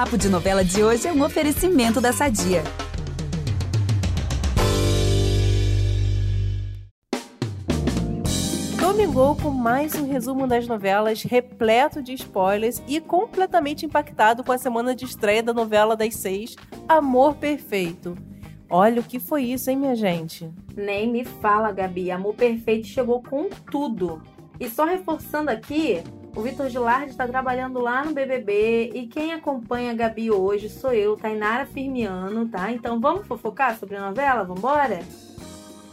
Papo de Novela de hoje é um oferecimento da Sadia. Domingou com mais um resumo das novelas repleto de spoilers e completamente impactado com a semana de estreia da novela das seis, Amor Perfeito. Olha o que foi isso, hein, minha gente? Nem me fala, Gabi. Amor Perfeito chegou com tudo. E só reforçando aqui, o Vitor Gilardi está trabalhando lá no BBB e quem acompanha a Gabi hoje sou eu, Tainara Firmiano, tá? Então vamos fofocar sobre a novela? Vambora?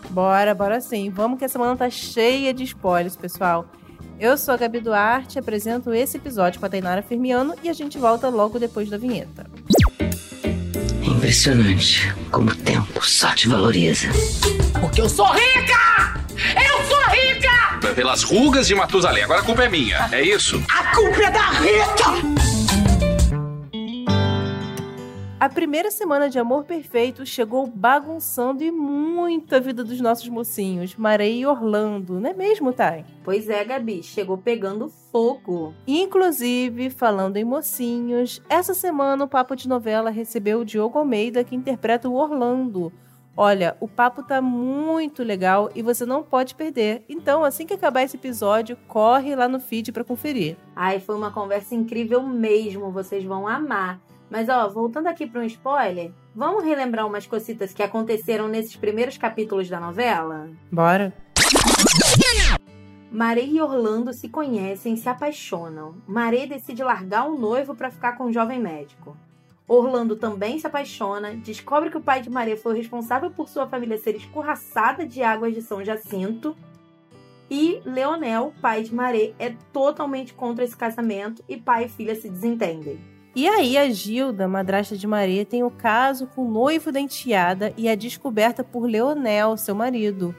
Bora, bora sim. Vamos que a semana tá cheia de spoilers, pessoal. Eu sou a Gabi Duarte, apresento esse episódio com a Tainara Firmiano e a gente volta logo depois da vinheta. É impressionante como o tempo só te valoriza. Porque eu sou rica! Eu sou rica! Pelas rugas de Matusalém. Agora a culpa é minha, é isso? A culpa é da Rita! A primeira semana de Amor Perfeito chegou bagunçando e muito a vida dos nossos mocinhos, Marei e Orlando, não é mesmo, Thay? Pois é, Gabi, chegou pegando fogo. Inclusive, falando em mocinhos, essa semana o Papo de Novela recebeu o Diogo Almeida, que interpreta o Orlando. Olha, o papo tá muito legal e você não pode perder. Então, assim que acabar esse episódio, corre lá no feed para conferir. Ai, foi uma conversa incrível mesmo, vocês vão amar. Mas ó, voltando aqui para um spoiler, vamos relembrar umas cositas que aconteceram nesses primeiros capítulos da novela? Bora. Maré e Orlando se conhecem e se apaixonam. Maré decide largar o noivo para ficar com o jovem médico. Orlando também se apaixona, descobre que o pai de Maria foi o responsável por sua família ser escorraçada de águas de São Jacinto. E Leonel, pai de Maré, é totalmente contra esse casamento e pai e filha se desentendem. E aí a Gilda, madrasta de Maria, tem o caso com o noivo da enteada e é descoberta por Leonel, seu marido.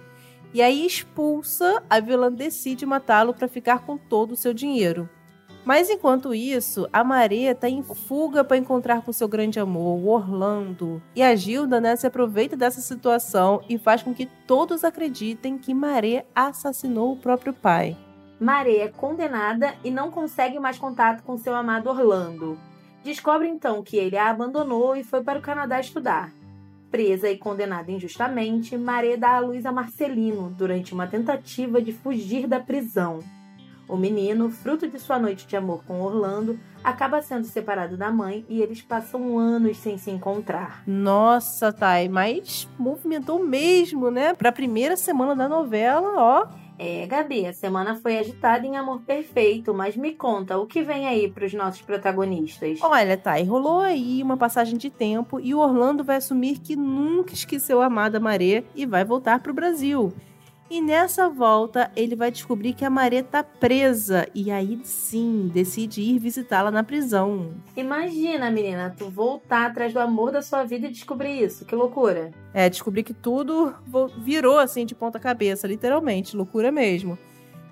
E aí expulsa, a vilã decide matá-lo para ficar com todo o seu dinheiro. Mas enquanto isso, a Maria tá em fuga para encontrar com seu grande amor, o Orlando. E a Gilda, né, se aproveita dessa situação e faz com que todos acreditem que Maria assassinou o próprio pai. Maria é condenada e não consegue mais contato com seu amado Orlando. Descobre então que ele a abandonou e foi para o Canadá estudar. Presa e condenada injustamente, Maria dá à luz a Marcelino durante uma tentativa de fugir da prisão. O menino, fruto de sua noite de amor com Orlando, acaba sendo separado da mãe e eles passam anos sem se encontrar. Nossa, Thay, mas movimentou mesmo, né? Pra primeira semana da novela, ó. É, Gabi, a semana foi agitada em Amor Perfeito, mas me conta, o que vem aí pros nossos protagonistas? Olha, Thay, rolou aí uma passagem de tempo e o Orlando vai assumir que nunca esqueceu a amada Maré e vai voltar pro Brasil. E nessa volta, ele vai descobrir que a Maré tá presa e aí sim decide ir visitá-la na prisão. Imagina, menina, tu voltar atrás do amor da sua vida e descobrir isso. Que loucura. É, descobrir que tudo virou assim de ponta cabeça, literalmente, loucura mesmo.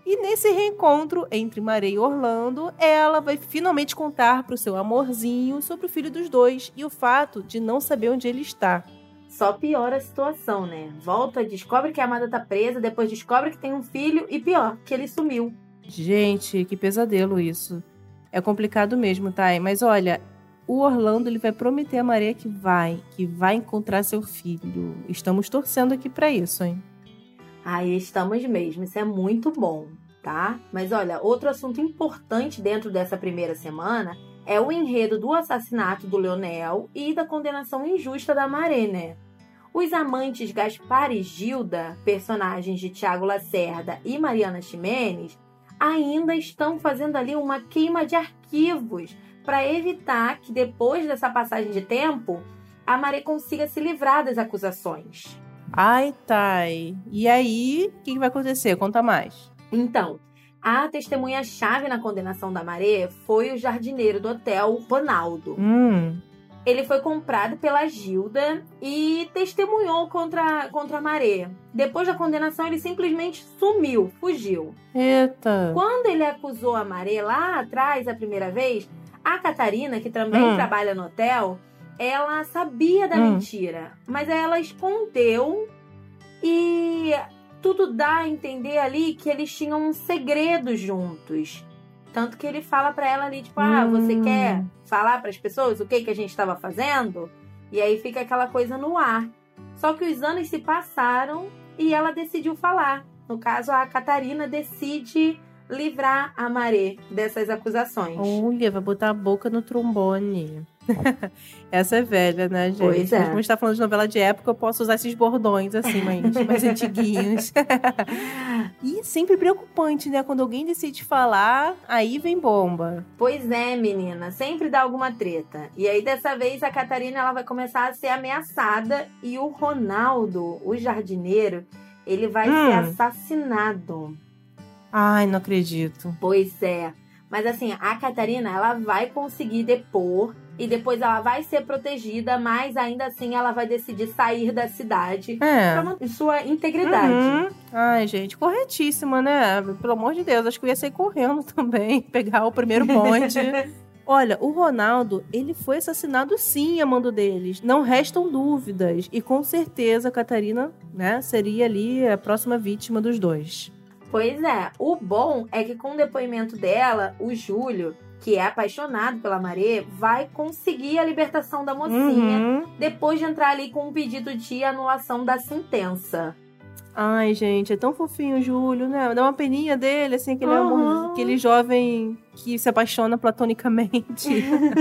E nesse reencontro entre Maré e Orlando, ela vai finalmente contar pro seu amorzinho sobre o filho dos dois e o fato de não saber onde ele está só piora a situação, né? Volta, descobre que a amada tá presa, depois descobre que tem um filho e pior, que ele sumiu. Gente, que pesadelo isso. É complicado mesmo, Thay. Mas olha, o Orlando ele vai prometer a Maria que vai, que vai encontrar seu filho. Estamos torcendo aqui para isso, hein? Aí estamos mesmo. Isso é muito bom, tá? Mas olha, outro assunto importante dentro dessa primeira semana é o enredo do assassinato do Leonel e da condenação injusta da Maré, né? Os amantes Gaspar e Gilda, personagens de Tiago Lacerda e Mariana Ximenes, ainda estão fazendo ali uma queima de arquivos para evitar que depois dessa passagem de tempo a Maré consiga se livrar das acusações. Ai, Thay. E aí, o que vai acontecer? Conta mais. Então, a testemunha-chave na condenação da Maré foi o jardineiro do hotel, Ronaldo. Hum. Ele foi comprado pela Gilda e testemunhou contra, contra a Maré. Depois da condenação, ele simplesmente sumiu, fugiu. Eita! Quando ele acusou a Maré lá atrás, a primeira vez, a Catarina, que também hum. trabalha no hotel, ela sabia da hum. mentira, mas ela escondeu e tudo dá a entender ali que eles tinham um segredo juntos. Tanto que ele fala pra ela ali, tipo, ah, você Hum. quer falar pras pessoas o que, que a gente estava fazendo? E aí fica aquela coisa no ar. Só que os anos se passaram e ela decidiu falar. No caso, a Catarina decide livrar a Maré dessas acusações. Olha, vai botar a boca no trombone. Essa é velha, né, gente? Pois é. Mas como a gente tá falando de novela de época, eu posso usar esses bordões assim, mais, mais antiguinhos. e sempre preocupante, né? Quando alguém decide falar, aí vem bomba. Pois é, menina, sempre dá alguma treta. E aí dessa vez a Catarina ela vai começar a ser ameaçada e o Ronaldo, o jardineiro, ele vai Hum. ser assassinado. Ai, não acredito. Pois é. Mas assim, a Catarina, ela vai conseguir depor e depois ela vai ser protegida, mas ainda assim ela vai decidir sair da cidade É. pra manter sua integridade. Uhum. Ai, gente, corretíssima, né? Pelo amor de Deus, acho que eu ia sair correndo também, pegar o primeiro bonde. Olha, o Ronaldo, ele foi assassinado sim, a mando deles. Não restam dúvidas. E com certeza a Catarina, né, seria ali a próxima vítima dos dois. Pois é, o bom é que com o depoimento dela, o Júlio, que é apaixonado pela Maré, vai conseguir a libertação da mocinha Uhum. depois de entrar ali com um pedido de anulação da sentença. Ai, gente, é tão fofinho o Júlio, né? Dá uma peninha dele, assim, aquele, Uhum. amor, aquele jovem que se apaixona platonicamente.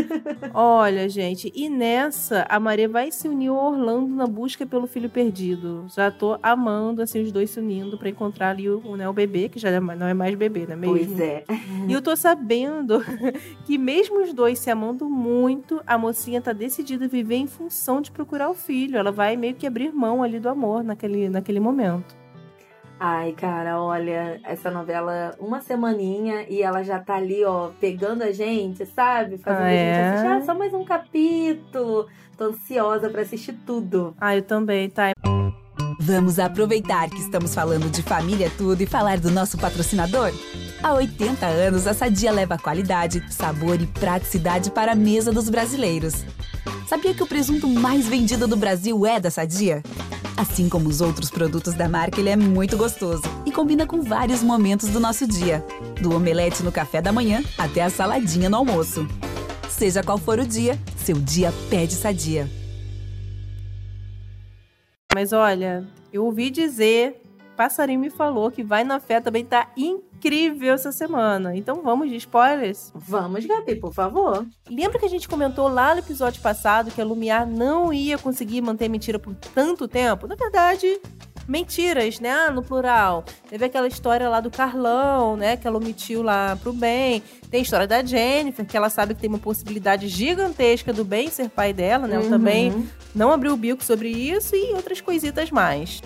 Olha, gente, e nessa, a Maria vai se unir ao Orlando na busca pelo filho perdido. Já tô amando, assim, os dois se unindo pra encontrar ali o, né, o bebê, que já é- não é mais bebê, né mesmo? Pois é. E eu tô sabendo que mesmo os dois se amando muito, a mocinha tá decidida a viver em função de procurar o filho. Ela vai meio que abrir mão ali do amor naquele, naquele momento. Ai, cara, olha, essa novela, uma semaninha e ela já tá ali, ó, pegando a gente, sabe? Fazendo Ah, a gente é? assistir, ah, só mais um capítulo. Tô ansiosa pra assistir tudo. Ah, eu também, tá? Vamos aproveitar que estamos falando de família tudo e falar do nosso patrocinador? Há 80 anos, a Sadia leva qualidade, sabor e praticidade para a mesa dos brasileiros. Sabia que o presunto mais vendido do Brasil é da Sadia? Assim como os outros produtos da marca, ele é muito gostoso e combina com vários momentos do nosso dia. Do omelete no café da manhã até a saladinha no almoço. Seja qual for o dia, seu dia pede Sadia. Mas olha, eu ouvi dizer, passarinho me falou que Vai na Fé também tá incrível essa semana. Então vamos de spoilers? Vamos, Gabi, por favor. Lembra que a gente comentou lá no episódio passado que a Lumiar não ia conseguir manter mentira por tanto tempo? Na verdade, mentiras, né? Ah, No plural. Teve aquela história lá do Carlão, né? Que ela omitiu lá pro bem. Tem a história da Jennifer, que ela sabe que tem uma possibilidade gigantesca do bem ser pai dela, né? Ela Uhum. também não abriu o bico sobre isso e outras coisitas mais.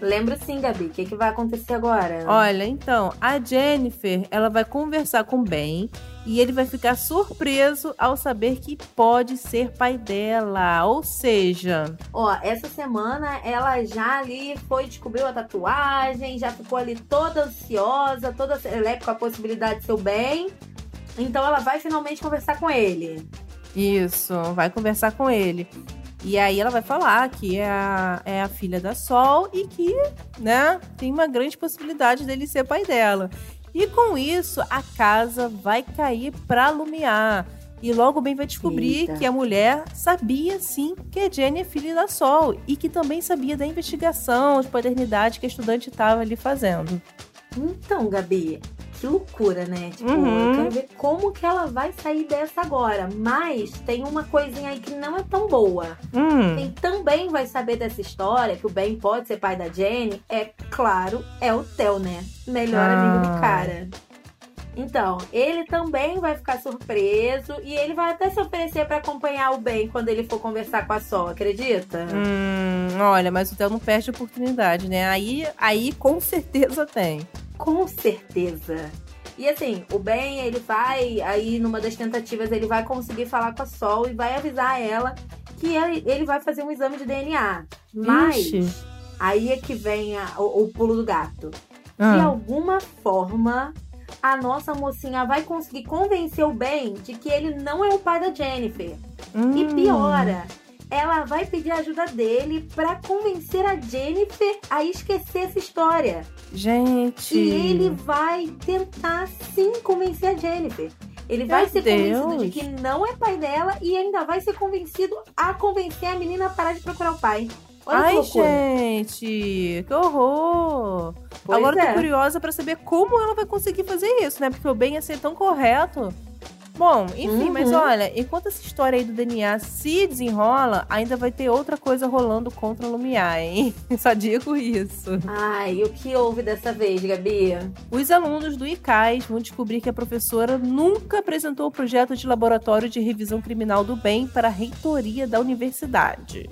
Lembro sim, Gabi. O que, que vai acontecer agora? Olha, então, a Jennifer, ela vai conversar com o Ben e ele vai ficar surpreso ao saber que pode ser pai dela. Ou seja, Ó, essa semana ela já ali foi, descobriu a tatuagem, já ficou ali toda ansiosa, toda serelepe com a possibilidade de ser o bem. Então ela vai finalmente conversar com ele. isso, vai conversar com ele. E aí ela vai falar que é a, é a filha da Sol e que, né, tem uma grande possibilidade dele ser pai dela. E com isso, a casa vai cair pra Lumiar. E logo bem vai descobrir Eita. que a mulher sabia sim que a Jenny é filha da Sol e que também sabia da investigação de paternidade que a estudante estava ali fazendo. Então, Gabi, que loucura, né? Tipo, Uhum. eu quero ver como que ela vai sair dessa agora. Mas tem uma coisinha aí que não é tão boa. Hum, Quem também vai saber dessa história, que o Ben pode ser pai da Jenny, é claro, é o Theo, né? Melhor Ah. amigo do cara. Então, ele também vai ficar surpreso e ele vai até se oferecer pra acompanhar o Ben quando ele for conversar com a Sol, acredita? hum, olha, mas o Theo não perde a oportunidade, né? Aí, aí com certeza tem. Com certeza. E assim, o Ben, ele vai, aí numa das tentativas, ele vai conseguir falar com a Sol e vai avisar ela que ele, vai fazer um exame de DNA. Mas Ixi. aí é que vem a- o, o pulo do gato. De Ah. alguma forma, a nossa mocinha vai conseguir convencer o Ben de que ele não é o pai da Jennifer. E Hum. piora, ela vai pedir ajuda dele pra convencer a Jennifer a esquecer essa história. Gente. E ele vai tentar sim convencer a Jennifer. Ele vai Meu ser convencido Deus. de que não é pai dela e ainda vai ser convencido a convencer a menina a parar de procurar o pai. Olha que Ai, gente, que horror! Pois Agora eu é. tô curiosa pra saber como ela vai conseguir fazer isso, né? Porque o Ben ia ser tão correto. Bom, enfim, Uhum. mas olha, enquanto essa história aí do DNA se desenrola, ainda vai ter outra coisa rolando contra a Lumiar, hein? Só digo isso. Ai, o que houve dessa vez, Gabi? Os alunos do ICAS vão descobrir que a professora nunca apresentou o projeto de laboratório de revisão criminal do bem para a reitoria da universidade.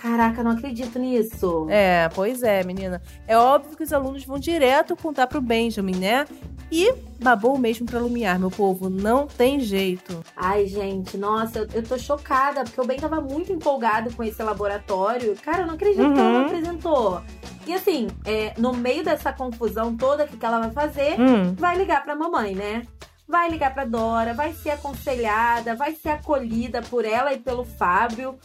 Caraca, não acredito nisso. É, pois é, menina. É óbvio que os alunos vão direto contar pro Benjamin, né? E babou mesmo pra Lumiar, meu povo. Não tem jeito. Ai, gente, nossa, eu, eu tô chocada, porque o Ben tava muito empolgado com esse laboratório. Cara, eu não acredito que ela não Uhum. apresentou. E assim, é, no meio dessa confusão toda, o que, que ela vai fazer? Hum. Vai ligar pra mamãe, né? Vai ligar pra Dora, vai ser aconselhada, vai ser acolhida por ela e pelo Fábio.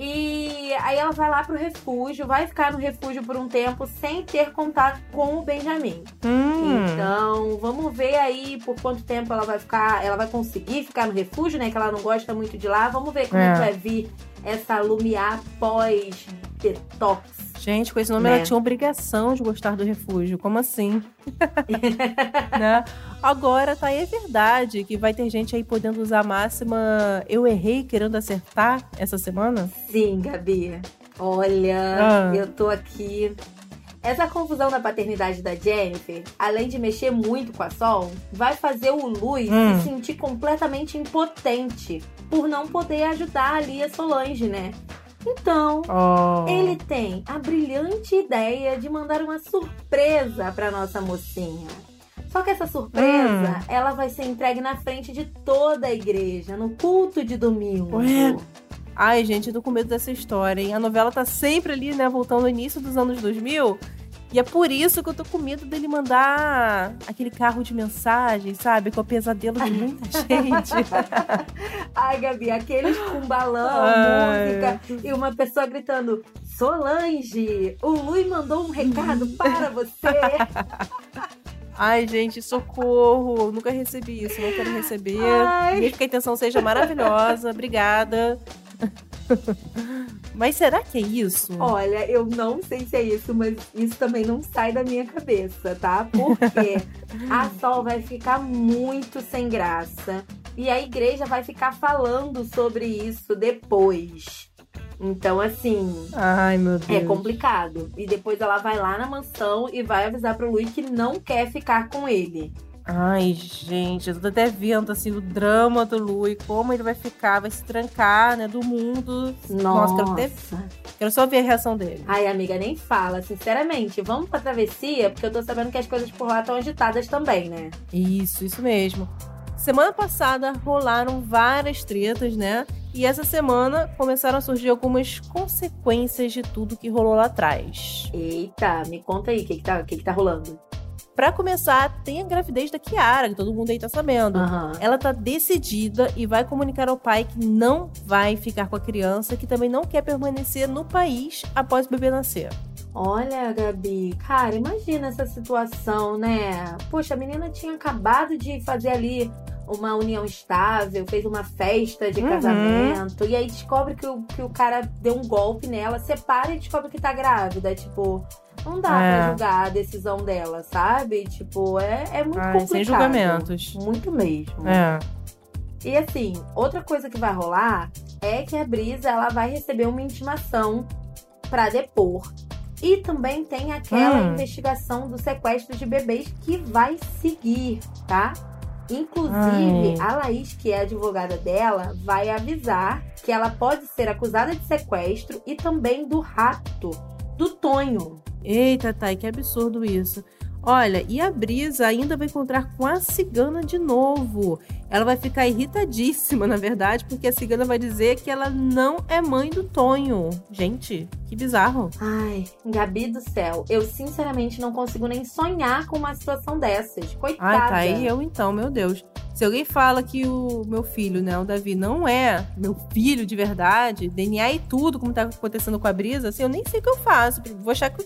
E aí ela vai lá pro refúgio, vai ficar no refúgio por um tempo sem ter contato com o Benjamin. Hum. Então, vamos ver aí por quanto tempo ela vai ficar, ela vai conseguir ficar no refúgio, né? Que ela não gosta muito de lá. Vamos ver como É. que vai vir essa Lumiar pós-detox. Gente, com esse nome Né? ela tinha obrigação de gostar do refúgio. Como assim? né? Agora, tá aí é verdade que vai ter gente aí podendo usar a máxima eu errei querendo acertar essa semana? Sim, Gabi. Olha, Ah. eu tô aqui. Essa confusão da paternidade da Jennifer, além de mexer muito com a Sol, vai fazer o Luiz Hum. se sentir completamente impotente por não poder ajudar ali a Solange, né? Então, Oh. Ele tem a brilhante ideia de mandar uma surpresa para nossa mocinha. Só que essa surpresa, Hum. ela vai ser entregue na frente de toda a igreja, no culto de domingo. Ué? Ai, gente, eu tô com medo dessa história, hein? A novela tá sempre ali, né, voltando ao início dos anos 2000. E é por isso que eu tô com medo dele mandar aquele carro de mensagem, sabe? Que é o pesadelo de muita gente. Ai, Gabi, aqueles com balão, Ai. música e uma pessoa gritando: Solange, o Lui mandou um recado para você. Ai, gente, socorro. Nunca recebi isso, não quero receber. Ai. Mesmo que a intenção seja maravilhosa. Obrigada. Mas será que é isso? Olha, eu não sei se é isso, mas isso também não sai da minha cabeça, tá? Porque a Sol vai ficar muito sem graça. E a igreja vai ficar falando sobre isso depois. Então, assim, Ai, meu Deus. é complicado. E depois ela vai lá na mansão e vai avisar pro Luiz que não quer ficar com ele. Ai, gente, eu tô até vendo assim o drama do Lu e como ele vai ficar, vai se trancar, né, do mundo. Nossa. quero ter- Quero só ver a reação dele. Ai, amiga, nem fala. Sinceramente, vamos pra travessia, porque eu tô sabendo que as coisas por lá estão agitadas também, né? Isso, isso mesmo. Semana passada rolaram várias tretas, né? E essa semana começaram a surgir algumas consequências de tudo que rolou lá atrás. Eita, me conta aí o que, que, tá, que, que tá rolando. Pra começar, tem a gravidez da Kiara, que todo mundo aí tá sabendo. Aham. Ela tá decidida e vai comunicar ao pai que não vai ficar com a criança, que também não quer permanecer no país após o bebê nascer. Olha, Gabi, cara, imagina essa situação, né? Poxa, a menina tinha acabado de fazer ali uma união estável, fez uma festa de Uhum. casamento, e aí descobre que o, que o cara deu um golpe nela, separa e descobre que tá grávida. Tipo, não dá É. pra julgar a decisão dela, sabe? Tipo, é, é muito Ai, complicado. sem julgamentos. Muito mesmo. É. E assim, outra coisa que vai rolar é que a Brisa ela vai receber uma intimação pra depor. E também tem aquela Hum. investigação do sequestro de bebês que vai seguir, tá? Inclusive, Ai. a Laís, que é a advogada dela, vai avisar que ela pode ser acusada de sequestro e também do rapto do Tonho. Eita, Thay, que absurdo isso. Olha, e a Brisa ainda vai encontrar com a cigana de novo. Ela vai ficar irritadíssima, na verdade, porque a cigana vai dizer que ela não é mãe do Tonho. Gente, que bizarro. Ai, Gabi do céu, eu sinceramente não consigo nem sonhar com uma situação dessas. Coitada. Ai, tá aí eu então, meu Deus. Se alguém fala que o meu filho, né, o Davi, não é meu filho de verdade, DNA e tudo, como tá acontecendo com a brisa, assim, eu nem sei o que eu faço. Vou achar que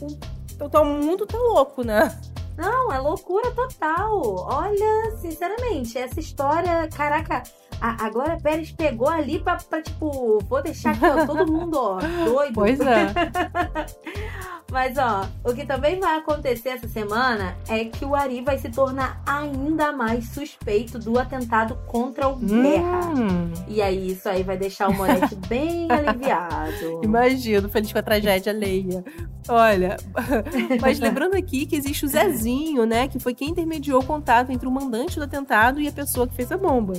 o, o, o mundo tá louco, né? Não, é loucura total. Olha, sinceramente, essa história, caraca, a, agora Pérez pegou ali pra, pra, tipo, vou deixar aqui, ó, todo mundo, ó, doido. Pois é. Mas, ó, o que também vai acontecer essa semana é que o Ari vai se tornar ainda mais suspeito do atentado contra o Guerra. Hum. E aí, isso aí vai deixar o Moretti bem aliviado. Imagino, feliz com a tragédia alheia. Olha, mas lembrando aqui que existe o Zezinho, né? Que foi quem intermediou o contato entre o mandante do atentado e a pessoa que fez a bomba.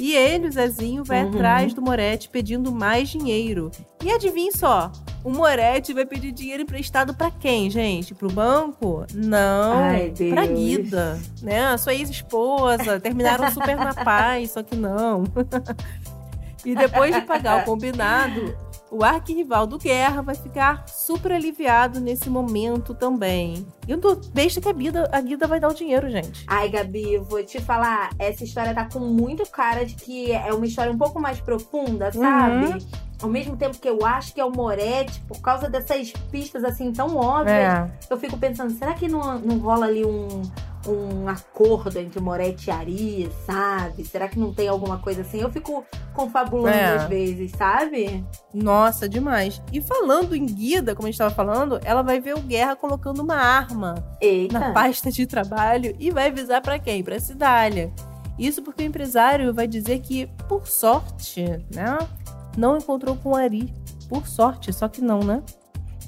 E ele, o Zezinho, vai Uhum. atrás do Moretti pedindo mais dinheiro. E adivinha só, o Moretti vai pedir dinheiro emprestado pra quem, gente? Pro banco? Não, Ai, Deus. pra Guida, né? A sua ex-esposa, terminaram super na paz, só que não. e depois de pagar o combinado, o arquirrival do Guerra vai ficar super aliviado nesse momento também. E eu tô besta que a Guida, a Guida vai dar o dinheiro, gente. Ai, Gabi, vou te falar, essa história tá com muito cara de que é uma história um pouco mais profunda, sabe? Ao mesmo tempo que eu acho que é o Moretti, por causa dessas pistas assim tão óbvias, É. eu fico pensando, será que não, não rola ali um, um acordo entre Moretti e Ari, sabe? Será que não tem alguma coisa assim? Eu fico confabulando É. às vezes, sabe? Nossa, demais. E falando em Guida, como a gente tava falando, ela vai ver o Guerra colocando uma arma Eita. na pasta de trabalho e vai avisar pra quem? Pra Cidália. Isso porque o empresário vai dizer que, por sorte, né? Não encontrou com o Ari. Por sorte, só que não, né?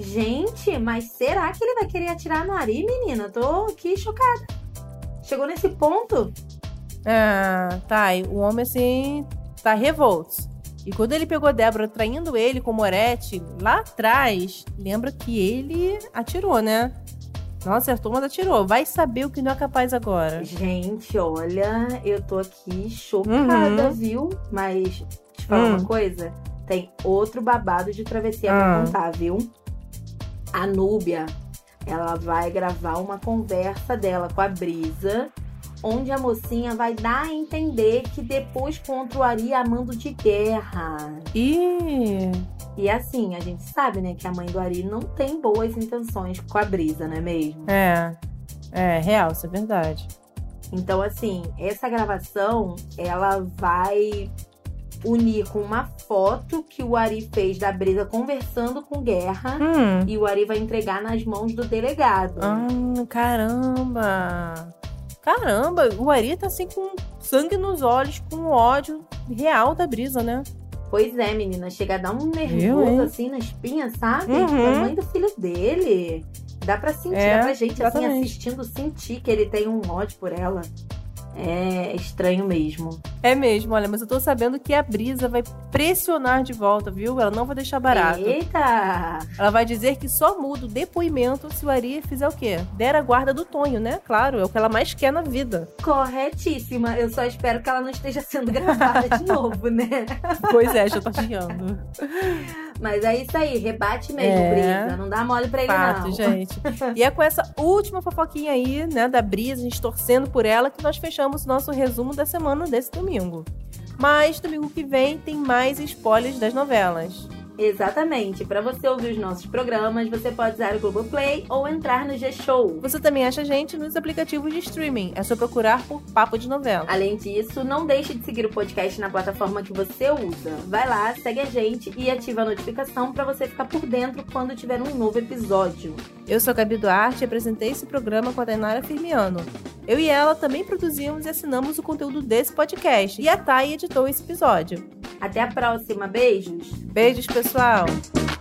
Gente, mas será que ele vai querer atirar no Ari, menina? Tô aqui chocada. Chegou nesse ponto? Ah, tá. O homem, assim, tá revolto. E quando ele pegou Débora traindo ele com o Moretti, lá atrás, lembra que ele atirou, né? Não acertou, mas atirou. Vai saber o que não é capaz agora. Gente, olha, eu tô aqui chocada, Uhum. viu? Mas, te falar Hum. uma coisa: tem outro babado de travessia Ah. pra contar, viu? A Núbia, ela vai gravar uma conversa dela com a Brisa, onde a mocinha vai dar a entender que depois contra o Ari a mando de guerra. Ih, E assim, a gente sabe, né, que a mãe do Ari não tem boas intenções com a Brisa, não é mesmo? é. É, real, isso é verdade. Então, assim, essa gravação, ela vai unir com uma foto que o Ari fez da Brisa conversando com Guerra. Hum. E o Ari vai entregar nas mãos do delegado. Ah, caramba. Caramba, o Ari tá assim com sangue nos olhos, com ódio real da brisa, né? Pois é, menina, chega a dar um Eu, nervoso hein? assim na espinha, sabe? Uhum. A mãe do filho dele. Dá pra sentir, É, dá pra gente, assim, exatamente. assistindo, sentir que ele tem um ódio por ela. É estranho mesmo. É mesmo, olha, mas eu tô sabendo que a Brisa vai pressionar de volta, viu? Ela não vai deixar barato. Eita! Ela vai dizer que só muda o depoimento se o Ari fizer o quê? Der a guarda do Tonho, né? Claro, é o que ela mais quer na vida. Corretíssima. Eu só espero que ela não esteja sendo gravada de novo, né? Pois é, já tô chiando. Mas é isso aí, rebate mesmo, É. Brisa. Não dá mole pra ele, Fato, não. gente. E é com essa última fofoquinha aí, né, da Brisa, a gente torcendo por ela, que nós fechamos nosso resumo da semana desse domingo. Mas domingo que vem tem mais spoilers das novelas. Exatamente. Pra você ouvir os nossos programas, você pode usar o Globoplay ou entrar no G-Show. Você também acha a gente nos aplicativos de streaming. É só procurar por Papo de Novela. Além disso, não deixe de seguir o podcast na plataforma que você usa. Vai lá, segue a gente e ativa a notificação pra você ficar por dentro quando tiver um novo episódio. Eu sou a Gabi Duarte e apresentei esse programa com a Tainara Firmiano. Eu e ela também produzimos e assinamos o conteúdo desse podcast. E a Thay editou esse episódio. Até a próxima, beijos! Beijos, pessoal!